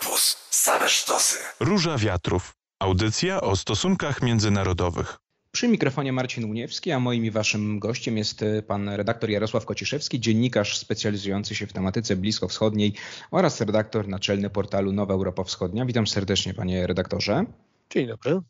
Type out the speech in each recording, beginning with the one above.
Campus. Same sztosy. Róża Wiatrów. Audycja o stosunkach międzynarodowych. Przy mikrofonie Marcin Uniewski, a moim i waszym gościem jest e, pan redaktor Jarosław Kociszewski, dziennikarz specjalizujący się w tematyce bliskowschodniej oraz redaktor naczelny portalu Nowa Europa Wschodnia. Witam serdecznie panie redaktorze. Dzień dobry.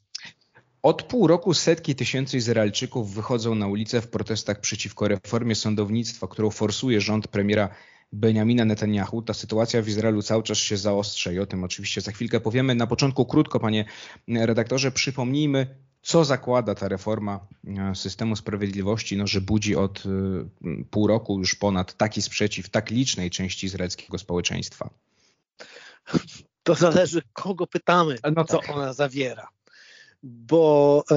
Od pół roku setki tysięcy Izraelczyków wychodzą na ulicę w protestach przeciwko reformie sądownictwa, którą forsuje rząd premiera Benjamina Netanyahu. Ta sytuacja w Izraelu cały czas się zaostrza i o tym oczywiście za chwilkę powiemy. Na początku krótko, panie redaktorze, przypomnijmy, co zakłada ta reforma e, systemu sprawiedliwości, no, że budzi od e, pół roku już ponad taki sprzeciw tak licznej części izraelskiego społeczeństwa? To zależy, kogo pytamy, no co tak. ona zawiera. Bo e,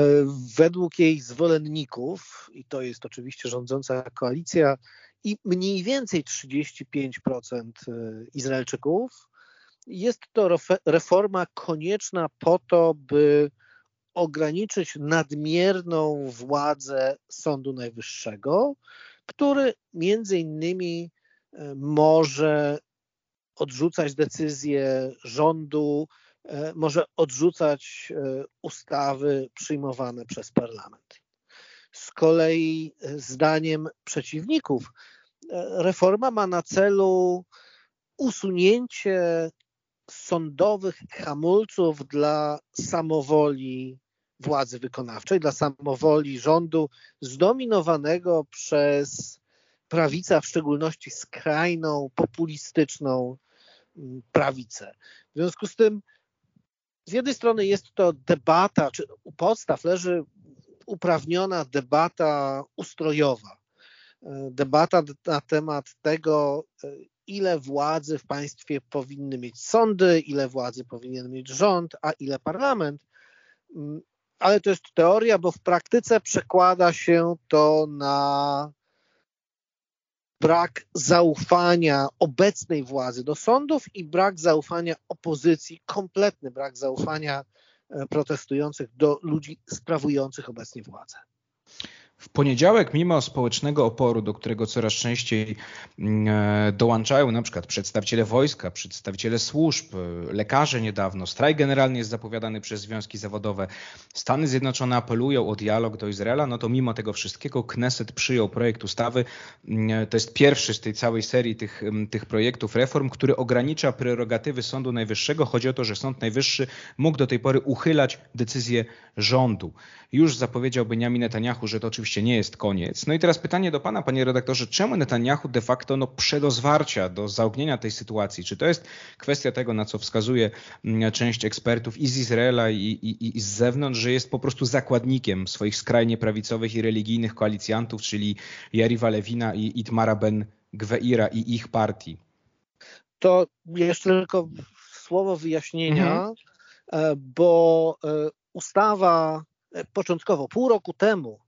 według jej zwolenników, i to jest oczywiście rządząca koalicja, i mniej więcej 35% Izraelczyków, jest to reforma konieczna po to, by ograniczyć nadmierną władzę Sądu Najwyższego, który między innymi e, może odrzucać decyzje rządu, e, może odrzucać ustawy przyjmowane przez parlament. Z kolei zdaniem przeciwników reforma ma na celu usunięcie sądowych hamulców dla samowoli władzy wykonawczej, dla samowoli rządu zdominowanego przez prawicę, a w szczególności skrajną, populistyczną mm, prawicę. W związku z tym z jednej strony jest to debata, czy u podstaw leży uprawniona debata ustrojowa. E, debata na temat tego, e, ile władzy w państwie powinny mieć sądy, ile władzy powinien mieć rząd, a ile parlament. Mm, ale to jest teoria, bo w praktyce przekłada się to na brak zaufania obecnej władzy do sądów i brak zaufania opozycji, kompletny brak zaufania protestujących do ludzi sprawujących obecnie władzę. W poniedziałek, mimo społecznego oporu, do którego coraz częściej mm, e, dołączają na przykład przedstawiciele wojska, przedstawiciele służb, lekarze niedawno, strajk generalny jest zapowiadany przez związki zawodowe, Stany Zjednoczone apelują o dialog do Izraela, no to mimo tego wszystkiego Kneset przyjął projekt ustawy, mm, e, to jest pierwszy z tej całej serii tych, mm, tych projektów reform, który ogranicza prerogatywy Sądu Najwyższego. Chodzi o to, że Sąd Najwyższy mógł do tej pory uchylać decyzje rządu. Już zapowiedział Benjamin Netanyahu, że to oczywiście oczywiście nie jest koniec. No i teraz pytanie do pana, panie redaktorze, czemu Netanyahu de facto no, przedozwarcia do zaognienia tej sytuacji? Czy to jest kwestia tego, na co wskazuje mm, część ekspertów i z Izraela i, i, i z zewnątrz, że jest po prostu zakładnikiem swoich skrajnie prawicowych i religijnych koalicjantów, czyli Jariva Lewina i Itmara Ben Gweira i ich partii? To jeszcze tylko słowo wyjaśnienia, mhm. E, bo e, ustawa e, początkowo, pół roku temu,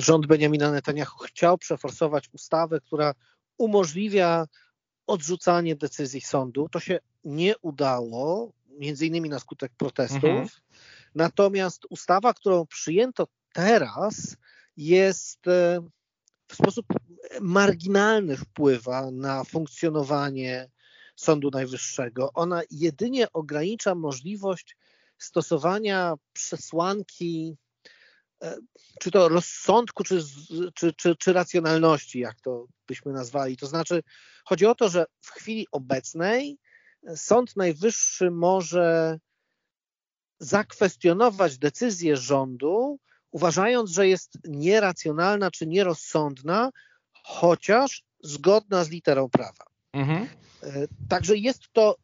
rząd Benjamina Netanyahu chciał przeforsować ustawę, która umożliwia odrzucanie decyzji sądu. To się nie udało, między innymi na skutek protestów. Mhm. Natomiast ustawa, którą przyjęto teraz, jest e, w sposób marginalny wpływa na funkcjonowanie Sądu Najwyższego. Ona jedynie ogranicza możliwość stosowania przesłanki czy to rozsądku, czy, czy, czy, czy racjonalności, jak to byśmy nazwali. To znaczy, chodzi o to, że w chwili obecnej Sąd Najwyższy może zakwestionować decyzję rządu, uważając, że jest nieracjonalna czy nierozsądna, chociaż zgodna z literą prawa. Mhm. E, także jest to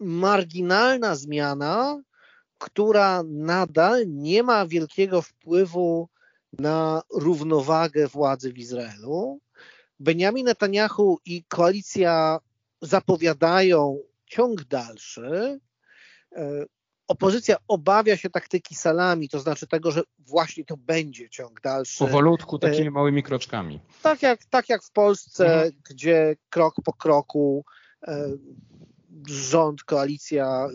marginalna zmiana, która nadal nie ma wielkiego wpływu na równowagę władzy w Izraelu. Benjamin Netanyahu i koalicja zapowiadają ciąg dalszy. E, opozycja obawia się taktyki salami, to znaczy tego, że właśnie to będzie ciąg dalszy. Powolutku, takimi e, małymi kroczkami. Tak jak, tak jak w Polsce, mhm. gdzie krok po kroku e, rząd, koalicja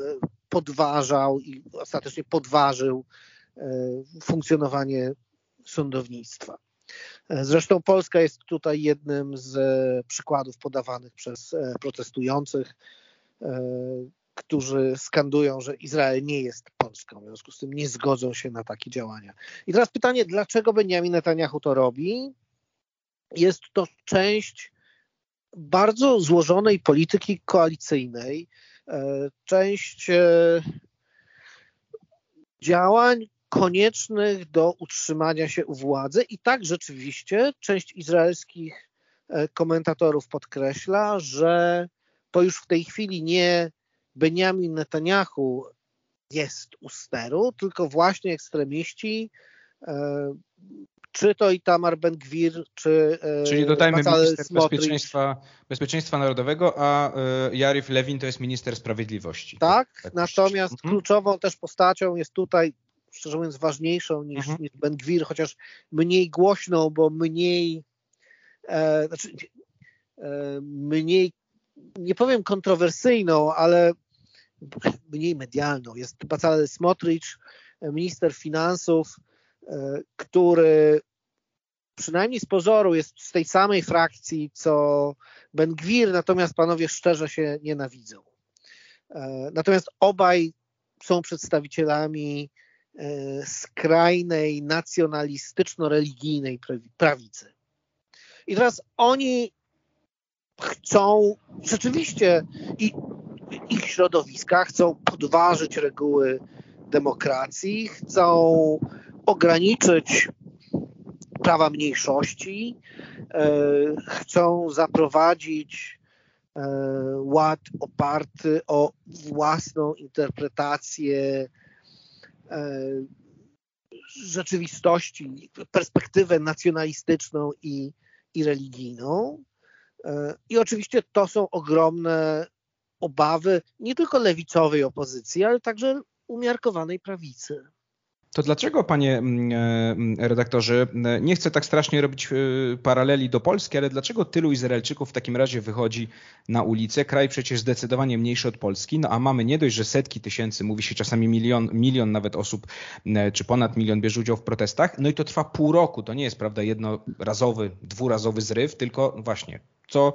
podważał i ostatecznie podważył e, funkcjonowanie sądownictwa. E, zresztą Polska jest tutaj jednym z przykładów podawanych przez e, protestujących. którzy skandują, że Izrael nie jest Polską, w związku z tym nie zgodzą się na takie działania. I teraz pytanie, dlaczego Benjamin Netanyahu to robi? Jest to część bardzo złożonej polityki koalicyjnej, e, część e, działań koniecznych do utrzymania się u władzy i tak rzeczywiście część izraelskich e, komentatorów podkreśla, że to już w tej chwili nie Benjamin Netanyahu jest u steru, tylko właśnie ekstremiści, e, czy to Itamar Ben-Gwir, czy e, Czyli dodajmy minister bezpieczeństwa, bezpieczeństwa Narodowego, a e, Jarif Lewin to jest minister sprawiedliwości. Tak, tak natomiast mhm. kluczową też postacią jest tutaj, szczerze mówiąc, ważniejszą niż, mhm. niż Ben-Gwir, chociaż mniej głośną, bo mniej e, znaczy, e, mniej nie powiem kontrowersyjną, ale mniej medialną. Jest Bacalel Smotrich, minister finansów, który przynajmniej z pozoru jest z tej samej frakcji co Ben Gwir, natomiast panowie szczerze się nienawidzą. E, natomiast obaj są przedstawicielami e, skrajnej, nacjonalistyczno-religijnej prawicy. I teraz oni chcą rzeczywiście i ich środowiska chcą podważyć reguły demokracji, chcą ograniczyć prawa mniejszości, e, chcą zaprowadzić e, ład oparty o własną interpretację e, rzeczywistości, perspektywę nacjonalistyczną i, i religijną. I oczywiście to są ogromne obawy nie tylko lewicowej opozycji, ale także umiarkowanej prawicy. To dlaczego, panie mm, e, mm, redaktorze, nie chcę tak strasznie robić e, paraleli do Polski, ale dlaczego tylu Izraelczyków w takim razie wychodzi na ulicę? Kraj przecież zdecydowanie mniejszy od Polski, no a mamy nie dość, że setki tysięcy, mówi się czasami milion, milion nawet osób, czy ponad milion bierze udział w protestach, no i to trwa pół roku. To nie jest, prawda, jednorazowy, dwurazowy zryw, tylko właśnie co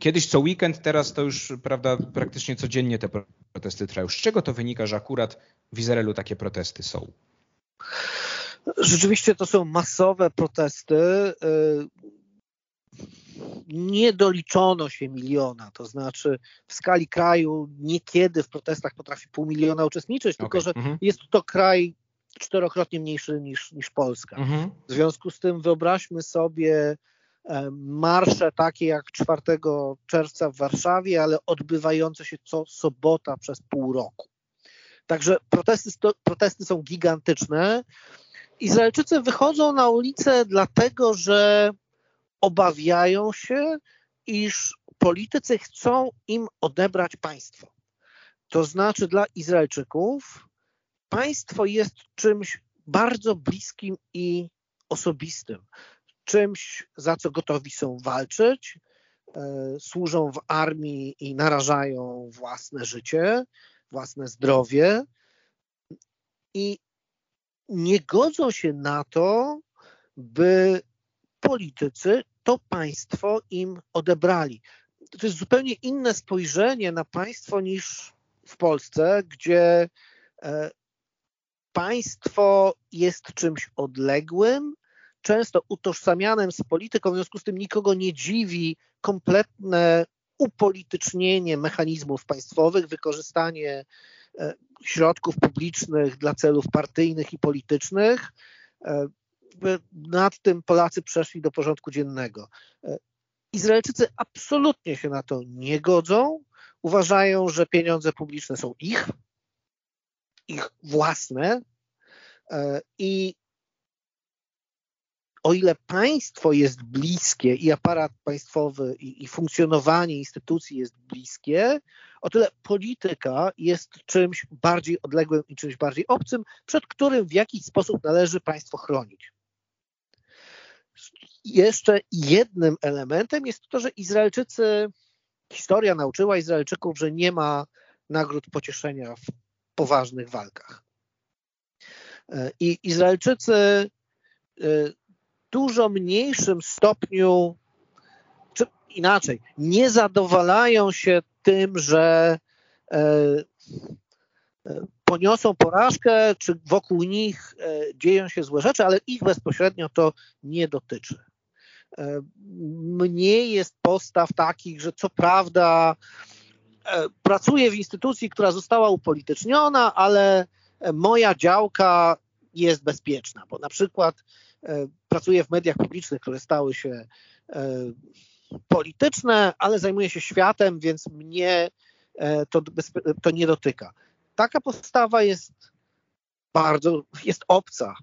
kiedyś co weekend, teraz to już prawda, praktycznie codziennie te protesty trwają. Z czego to wynika, że akurat w Izraelu takie protesty są? Rzeczywiście to są masowe protesty. Nie doliczono się miliona, to znaczy w skali kraju niekiedy w protestach potrafi pół miliona uczestniczyć, okay. tylko że mhm. jest to kraj czterokrotnie mniejszy niż, niż Polska. Mhm. W związku z tym wyobraźmy sobie E, marsze takie jak 4 czerwca w Warszawie, ale odbywające się co sobota przez pół roku. Także protesty, protesty są gigantyczne. Izraelczycy wychodzą na ulicę dlatego, że obawiają się, iż politycy chcą im odebrać państwo. To znaczy dla Izraelczyków państwo jest czymś bardzo bliskim i osobistym czymś, za co gotowi są walczyć, e, służą w armii i narażają własne życie, własne zdrowie i nie godzą się na to, by politycy to państwo im odebrali. To jest zupełnie inne spojrzenie na państwo niż w Polsce, gdzie e, państwo jest czymś odległym, często utożsamianym z polityką, w związku z tym nikogo nie dziwi kompletne upolitycznienie mechanizmów państwowych, wykorzystanie e, środków publicznych dla celów partyjnych i politycznych. E, nad tym Polacy przeszli do porządku dziennego. E, Izraelczycy absolutnie się na to nie godzą. Uważają, że pieniądze publiczne są ich, ich własne i o ile państwo jest bliskie i aparat państwowy i, i, funkcjonowanie instytucji jest bliskie, o tyle polityka jest czymś bardziej odległym i czymś bardziej obcym, przed którym w jakiś sposób należy państwo chronić. Jeszcze jednym elementem jest to, że Izraelczycy, historia nauczyła Izraelczyków, że nie ma nagród pocieszenia w poważnych walkach. I Izraelczycy y, dużo mniejszym stopniu, czy inaczej, nie zadowalają się tym, że poniosą porażkę, czy wokół nich dzieją się złe rzeczy, ale ich bezpośrednio to nie dotyczy. Mniej jest postaw takich, że co prawda pracuję w instytucji, która została upolityczniona, ale moja działka jest bezpieczna, bo na przykład e, pracuję w mediach publicznych, które stały się e, polityczne, ale zajmuję się światem, więc mnie e, to, to nie dotyka. Taka postawa jest bardzo, jest obca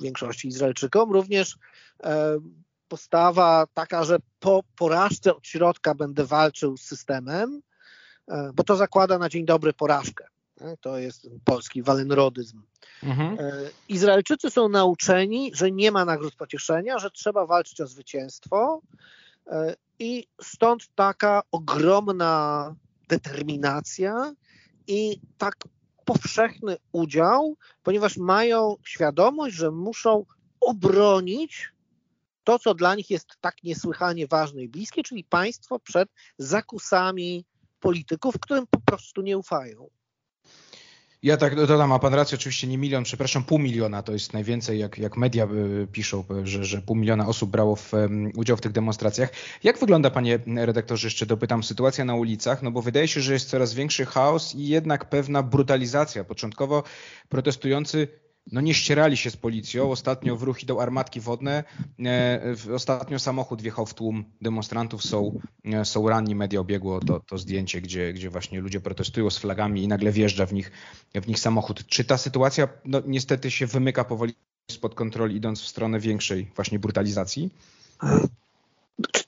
większości Izraelczykom, również postawa taka, że po porażce od środka będę walczył z systemem, bo to zakłada na dzień dobry porażkę. To jest polski walenrodyzm. Mhm. E, Izraelczycy są nauczeni, że nie ma nagród pocieszenia, że trzeba walczyć o zwycięstwo e, i stąd taka ogromna determinacja i tak powszechny udział, ponieważ mają świadomość, że muszą obronić to, co dla nich jest tak niesłychanie ważne i bliskie, czyli państwo przed zakusami polityków, którym po prostu nie ufają. Ja tak dodam, ma pan rację, oczywiście nie milion, przepraszam, pół miliona to jest najwięcej, jak, jak media y, piszą, że, że pół miliona osób brało w, udział w tych demonstracjach. Jak wygląda, panie redaktorze, jeszcze dopytam, sytuacja na ulicach? No bo wydaje się, że jest coraz większy chaos i jednak pewna brutalizacja. Początkowo protestujący no nie ścierali się z policją. Ostatnio w ruch idą armatki wodne. E, ostatnio samochód wjechał w tłum demonstrantów. Są, e, są ranni. Media obiegło to, to zdjęcie, gdzie, gdzie właśnie ludzie protestują z flagami i nagle wjeżdża w nich, w nich samochód. Czy ta sytuacja no, niestety się wymyka powoli spod kontroli, idąc w stronę większej właśnie brutalizacji?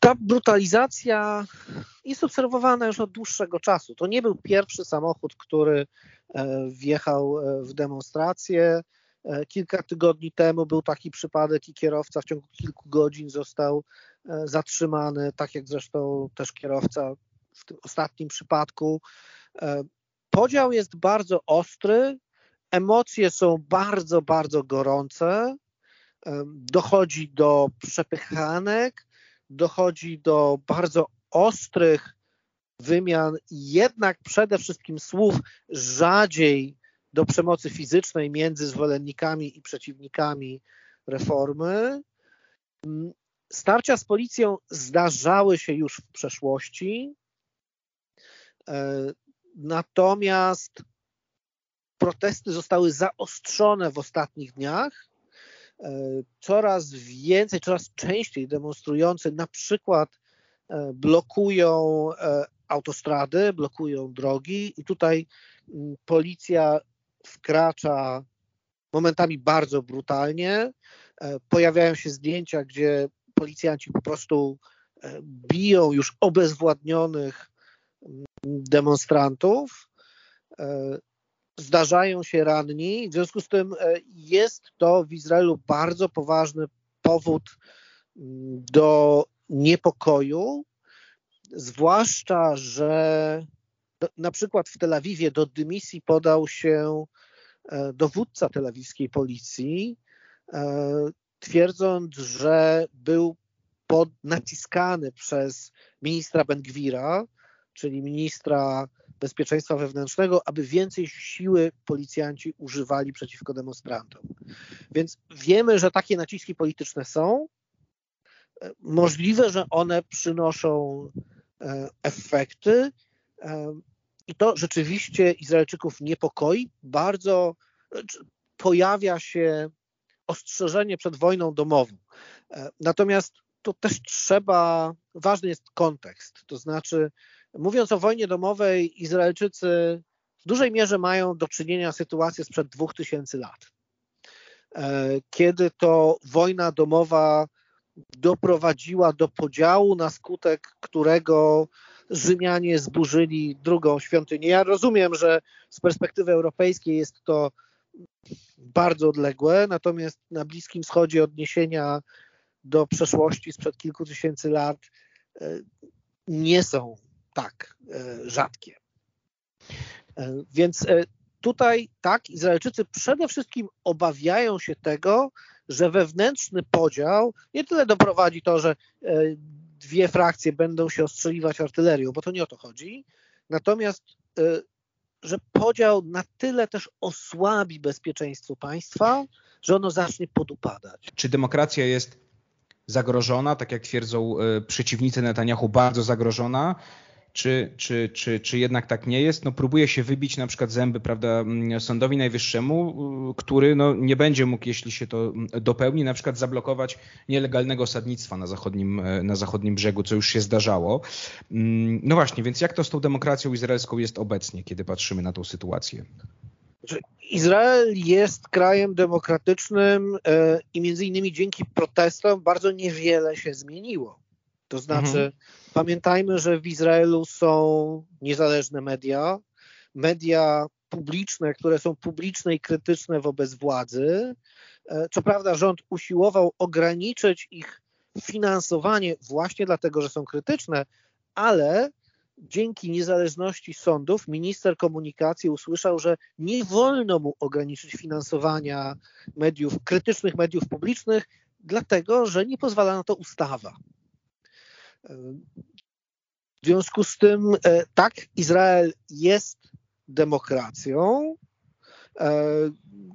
Ta brutalizacja jest obserwowana już od dłuższego czasu. To nie był pierwszy samochód, który e, wjechał w demonstrację. E, kilka tygodni temu był taki przypadek i kierowca w ciągu kilku godzin został e, zatrzymany, tak jak zresztą też kierowca w tym ostatnim przypadku. E, podział jest bardzo ostry, emocje są bardzo, bardzo gorące, dochodzi do przepychanek, dochodzi do bardzo ostrych wymian, jednak przede wszystkim słów rzadziej do przemocy fizycznej między zwolennikami i przeciwnikami reformy. Mm, starcia z policją zdarzały się już w przeszłości, e, natomiast protesty zostały zaostrzone w ostatnich dniach. E, coraz więcej, coraz częściej demonstrujący na przykład e, blokują autostrady, blokują drogi i tutaj mm, policja wkracza momentami bardzo brutalnie. E, pojawiają się zdjęcia, gdzie policjanci po prostu e, biją już obezwładnionych mm, demonstrantów. E, zdarzają się ranni, w związku z tym jest to w Izraelu bardzo poważny powód mm, do niepokoju, zwłaszcza, że na przykład w Tel Awiwie do dymisji podał się e, dowódca telawiwskiej policji, e, twierdząc, że był pod, naciskany przez ministra Bengwira, czyli ministra bezpieczeństwa wewnętrznego, aby więcej siły policjanci używali przeciwko demonstrantom. Więc wiemy, że takie naciski polityczne są. E, możliwe, że one przynoszą efekty. I to rzeczywiście Izraelczyków niepokoi. Bardzo pojawia się ostrzeżenie przed wojną domową. E, natomiast tu też trzeba, ważny jest kontekst. To znaczy, mówiąc o wojnie domowej, Izraelczycy w dużej mierze mają do czynienia z sytuacją sprzed 2000 lat. E, kiedy to wojna domowa doprowadziła do podziału, na skutek którego Rzymianie zburzyli drugą świątynię. Ja rozumiem, że z perspektywy europejskiej jest to bardzo odległe, natomiast na Bliskim Wschodzie odniesienia do przeszłości sprzed kilku tysięcy lat e, nie są tak e, rzadkie. E, więc tutaj tak, Izraelczycy przede wszystkim obawiają się tego, że wewnętrzny podział nie tyle doprowadzi to, że dwie frakcje będą się ostrzeliwać artylerią, bo to nie o to chodzi. Natomiast y, że podział na tyle też osłabi bezpieczeństwo państwa, że ono zacznie podupadać. Czy demokracja jest zagrożona, tak jak twierdzą e, przeciwnicy Netanyahu, bardzo zagrożona? Czy, czy, czy, czy jednak tak nie jest. No, próbuje się wybić na przykład zęby prawda, mm, Sądowi Najwyższemu, y, który no, nie będzie mógł, jeśli się to mm, dopełni, na przykład zablokować nielegalnego sadnictwa na zachodnim, e, na zachodnim brzegu, co już się zdarzało. Mm, no właśnie, więc jak to z tą demokracją izraelską jest obecnie, kiedy patrzymy na tą sytuację? Izrael jest krajem demokratycznym e, i między innymi dzięki protestom bardzo niewiele się zmieniło. To znaczy, mhm. Pamiętajmy, że w Izraelu są niezależne media, media publiczne, które są publiczne i krytyczne wobec władzy. E, co prawda, rząd usiłował ograniczyć ich finansowanie właśnie dlatego, że są krytyczne, ale dzięki niezależności sądów minister komunikacji usłyszał, że nie wolno mu ograniczyć finansowania mediów, krytycznych mediów publicznych, dlatego że nie pozwala na to ustawa. W związku z tym, e, tak, Izrael jest demokracją, e,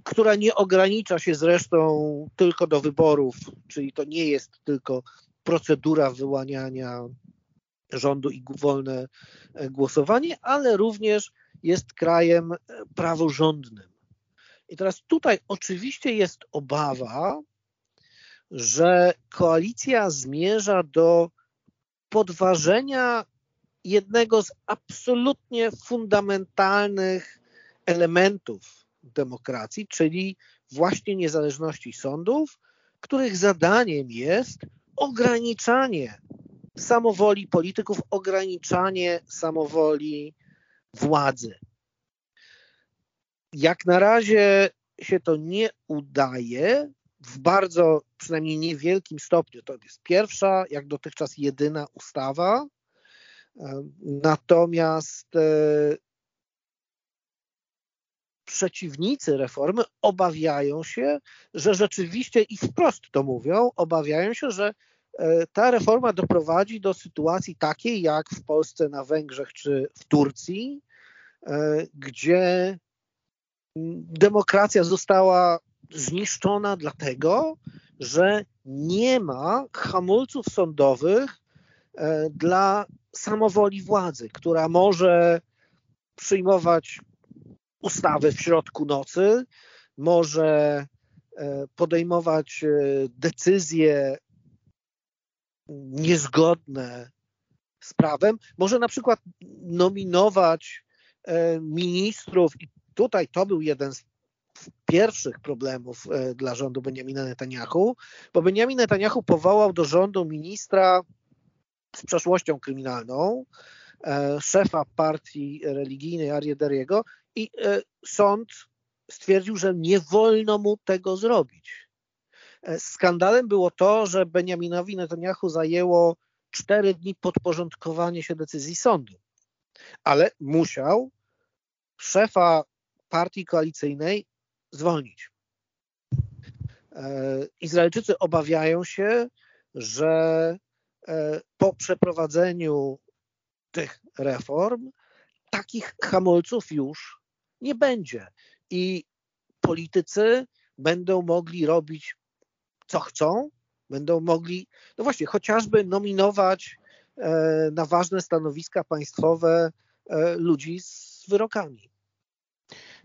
która nie ogranicza się zresztą tylko do wyborów, czyli to nie jest tylko procedura wyłaniania rządu i wolne e, głosowanie, ale również jest krajem praworządnym. I teraz tutaj oczywiście jest obawa, że koalicja zmierza do podważenia jednego z absolutnie fundamentalnych elementów demokracji, czyli właśnie niezależności sądów, których zadaniem jest ograniczanie samowoli polityków, ograniczanie samowoli władzy. Jak na razie się to nie udaje, w bardzo, przynajmniej niewielkim stopniu. To jest pierwsza, jak dotychczas jedyna ustawa. E, natomiast e, przeciwnicy reformy obawiają się, że rzeczywiście i wprost to mówią, obawiają się, że e, ta reforma doprowadzi do sytuacji takiej jak w Polsce, na Węgrzech czy w Turcji, gdzie demokracja została zniszczona dlatego, że nie ma hamulców sądowych e, dla samowoli władzy, która może przyjmować ustawy w środku nocy, może e, podejmować e, decyzje niezgodne z prawem, może na przykład nominować ministrów. I tutaj to był jeden z pierwszych problemów e, dla rządu Benjamina Netanyahu, bo Benjamin Netanyahu powołał do rządu ministra z przeszłością kryminalną, e, szefa partii religijnej Arię Deriego i e, sąd stwierdził, że nie wolno mu tego zrobić. Skandalem było to, że Benjaminowi Netanyahu zajęło cztery dni podporządkowanie się decyzji sądu, ale musiał szefa partii koalicyjnej zwolnić. E, Izraelczycy obawiają się, że e, po przeprowadzeniu tych reform takich hamulców już nie będzie i politycy będą mogli robić co chcą, będą mogli, no właśnie, chociażby nominować e, na ważne stanowiska państwowe ludzi z wyrokami.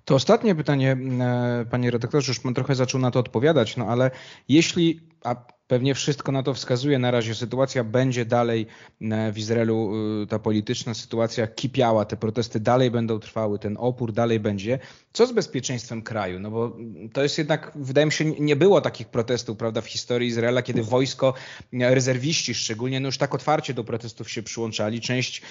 To ostatnie pytanie, e, panie redaktorze, już pan trochę zaczął na to odpowiadać, no ale jeśli, a Pewnie wszystko na to wskazuje. Na razie sytuacja będzie dalej e, w Izraelu, e, ta polityczna sytuacja kipiała, te protesty dalej będą trwały, ten opór dalej będzie. Co z bezpieczeństwem kraju? No bo to jest jednak, wydaje mi się, nie było takich protestów, prawda, w historii Izraela, kiedy wojsko, e, rezerwiści szczególnie, no już tak otwarcie do protestów się przyłączali. Część,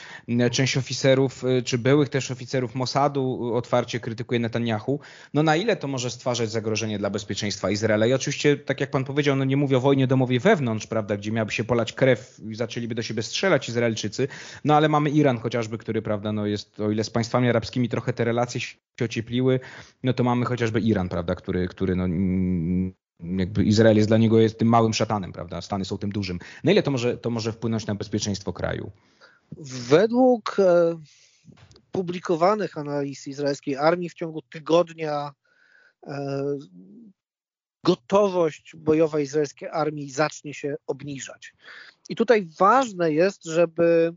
część oficerów, czy byłych też oficerów Mossadu otwarcie krytykuje Netanyahu. No na ile to może stwarzać zagrożenie dla bezpieczeństwa Izraela? I oczywiście, tak jak pan powiedział, no nie mówię o wojnie domowej wewnątrz, prawda, gdzie miałaby się polać krew i zaczęliby do siebie strzelać Izraelczycy, no ale mamy Iran chociażby, który, prawda, no jest, o ile z państwami arabskimi trochę te relacje się ociepliły, no to mamy chociażby Iran, prawda, który, który no jakby Izrael jest dla niego jest tym małym szatanem, prawda? Stany są tym dużym. Na ile to może, to może wpłynąć na bezpieczeństwo kraju? Według e, publikowanych analiz izraelskiej armii w ciągu tygodnia e, gotowość bojowa izraelskiej armii zacznie się obniżać. I tutaj ważne jest, żeby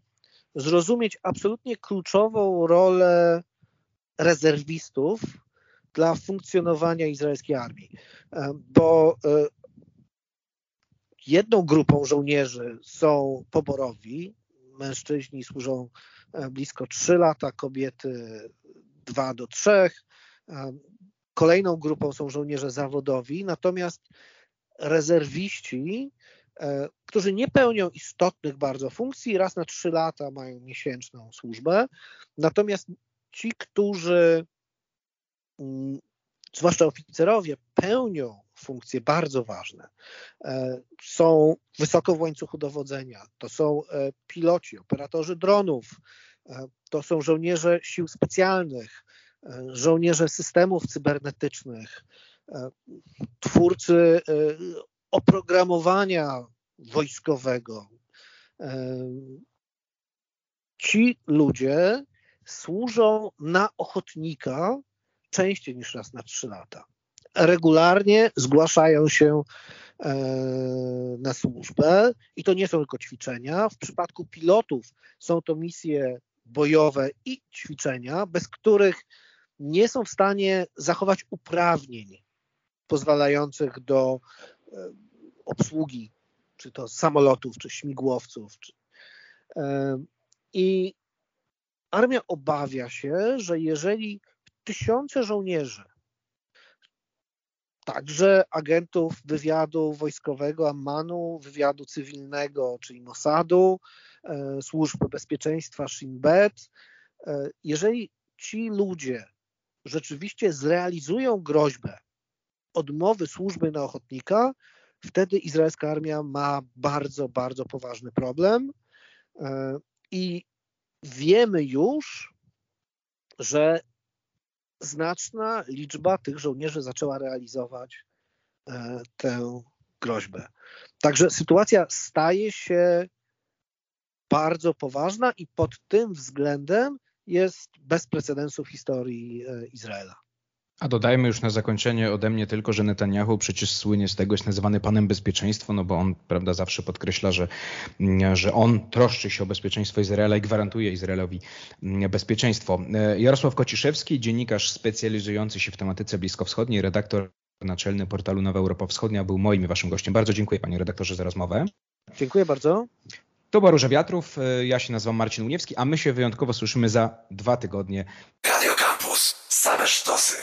zrozumieć absolutnie kluczową rolę rezerwistów dla funkcjonowania izraelskiej armii. Bo e, jedną grupą żołnierzy są poborowi, mężczyźni służą e, blisko 3 lata, kobiety 2 do 3. Kolejną grupą są żołnierze zawodowi, natomiast rezerwiści, którzy nie pełnią istotnych bardzo funkcji, raz na 3 lata mają miesięczną służbę, natomiast ci, którzy mm, zwłaszcza oficerowie, pełnią funkcje bardzo ważne. E, są wysoko w łańcuchu dowodzenia, to są e, piloci, operatorzy dronów, e, to są żołnierze sił specjalnych, żołnierze systemów cybernetycznych, twórcy oprogramowania wojskowego. Ci ludzie służą na ochotnika częściej niż raz na trzy lata. Regularnie zgłaszają się e, na służbę i to nie są tylko ćwiczenia. W przypadku pilotów są to misje bojowe i ćwiczenia, bez których nie są w stanie zachować uprawnień pozwalających do e, obsługi czy to samolotów, czy śmigłowców. E, I armia obawia się, że jeżeli tysiące żołnierzy, także agentów wywiadu wojskowego Ammanu, wywiadu cywilnego, czyli Mossadu, e, służb bezpieczeństwa Shin Bet. Jeżeli ci ludzie rzeczywiście zrealizują groźbę odmowy służby na ochotnika, wtedy izraelska armia ma bardzo, bardzo poważny problem. E, I wiemy już, że znaczna liczba tych żołnierzy zaczęła realizować e, tę groźbę. Także sytuacja staje się bardzo poważna i pod tym względem jest bez precedensu w historii e, Izraela. A dodajmy już na zakończenie ode mnie tylko, że Netanyahu przecież słynie z tego, jest nazywany panem bezpieczeństwo, no bo on prawda, zawsze podkreśla, że, że on troszczy się o bezpieczeństwo Izraela i gwarantuje Izraelowi bezpieczeństwo. E, Jarosław Kociszewski, dziennikarz specjalizujący się w tematyce bliskowschodniej, redaktor naczelny portalu Nowa Europa Wschodnia, był moim i waszym gościem. Bardzo dziękuję panie redaktorze za rozmowę. Dziękuję bardzo. To była Róża Wiatrów, e, ja się nazywam Marcin Uniewski, a my się wyjątkowo słyszymy za dwa tygodnie. Radio Campus. Same sztosy.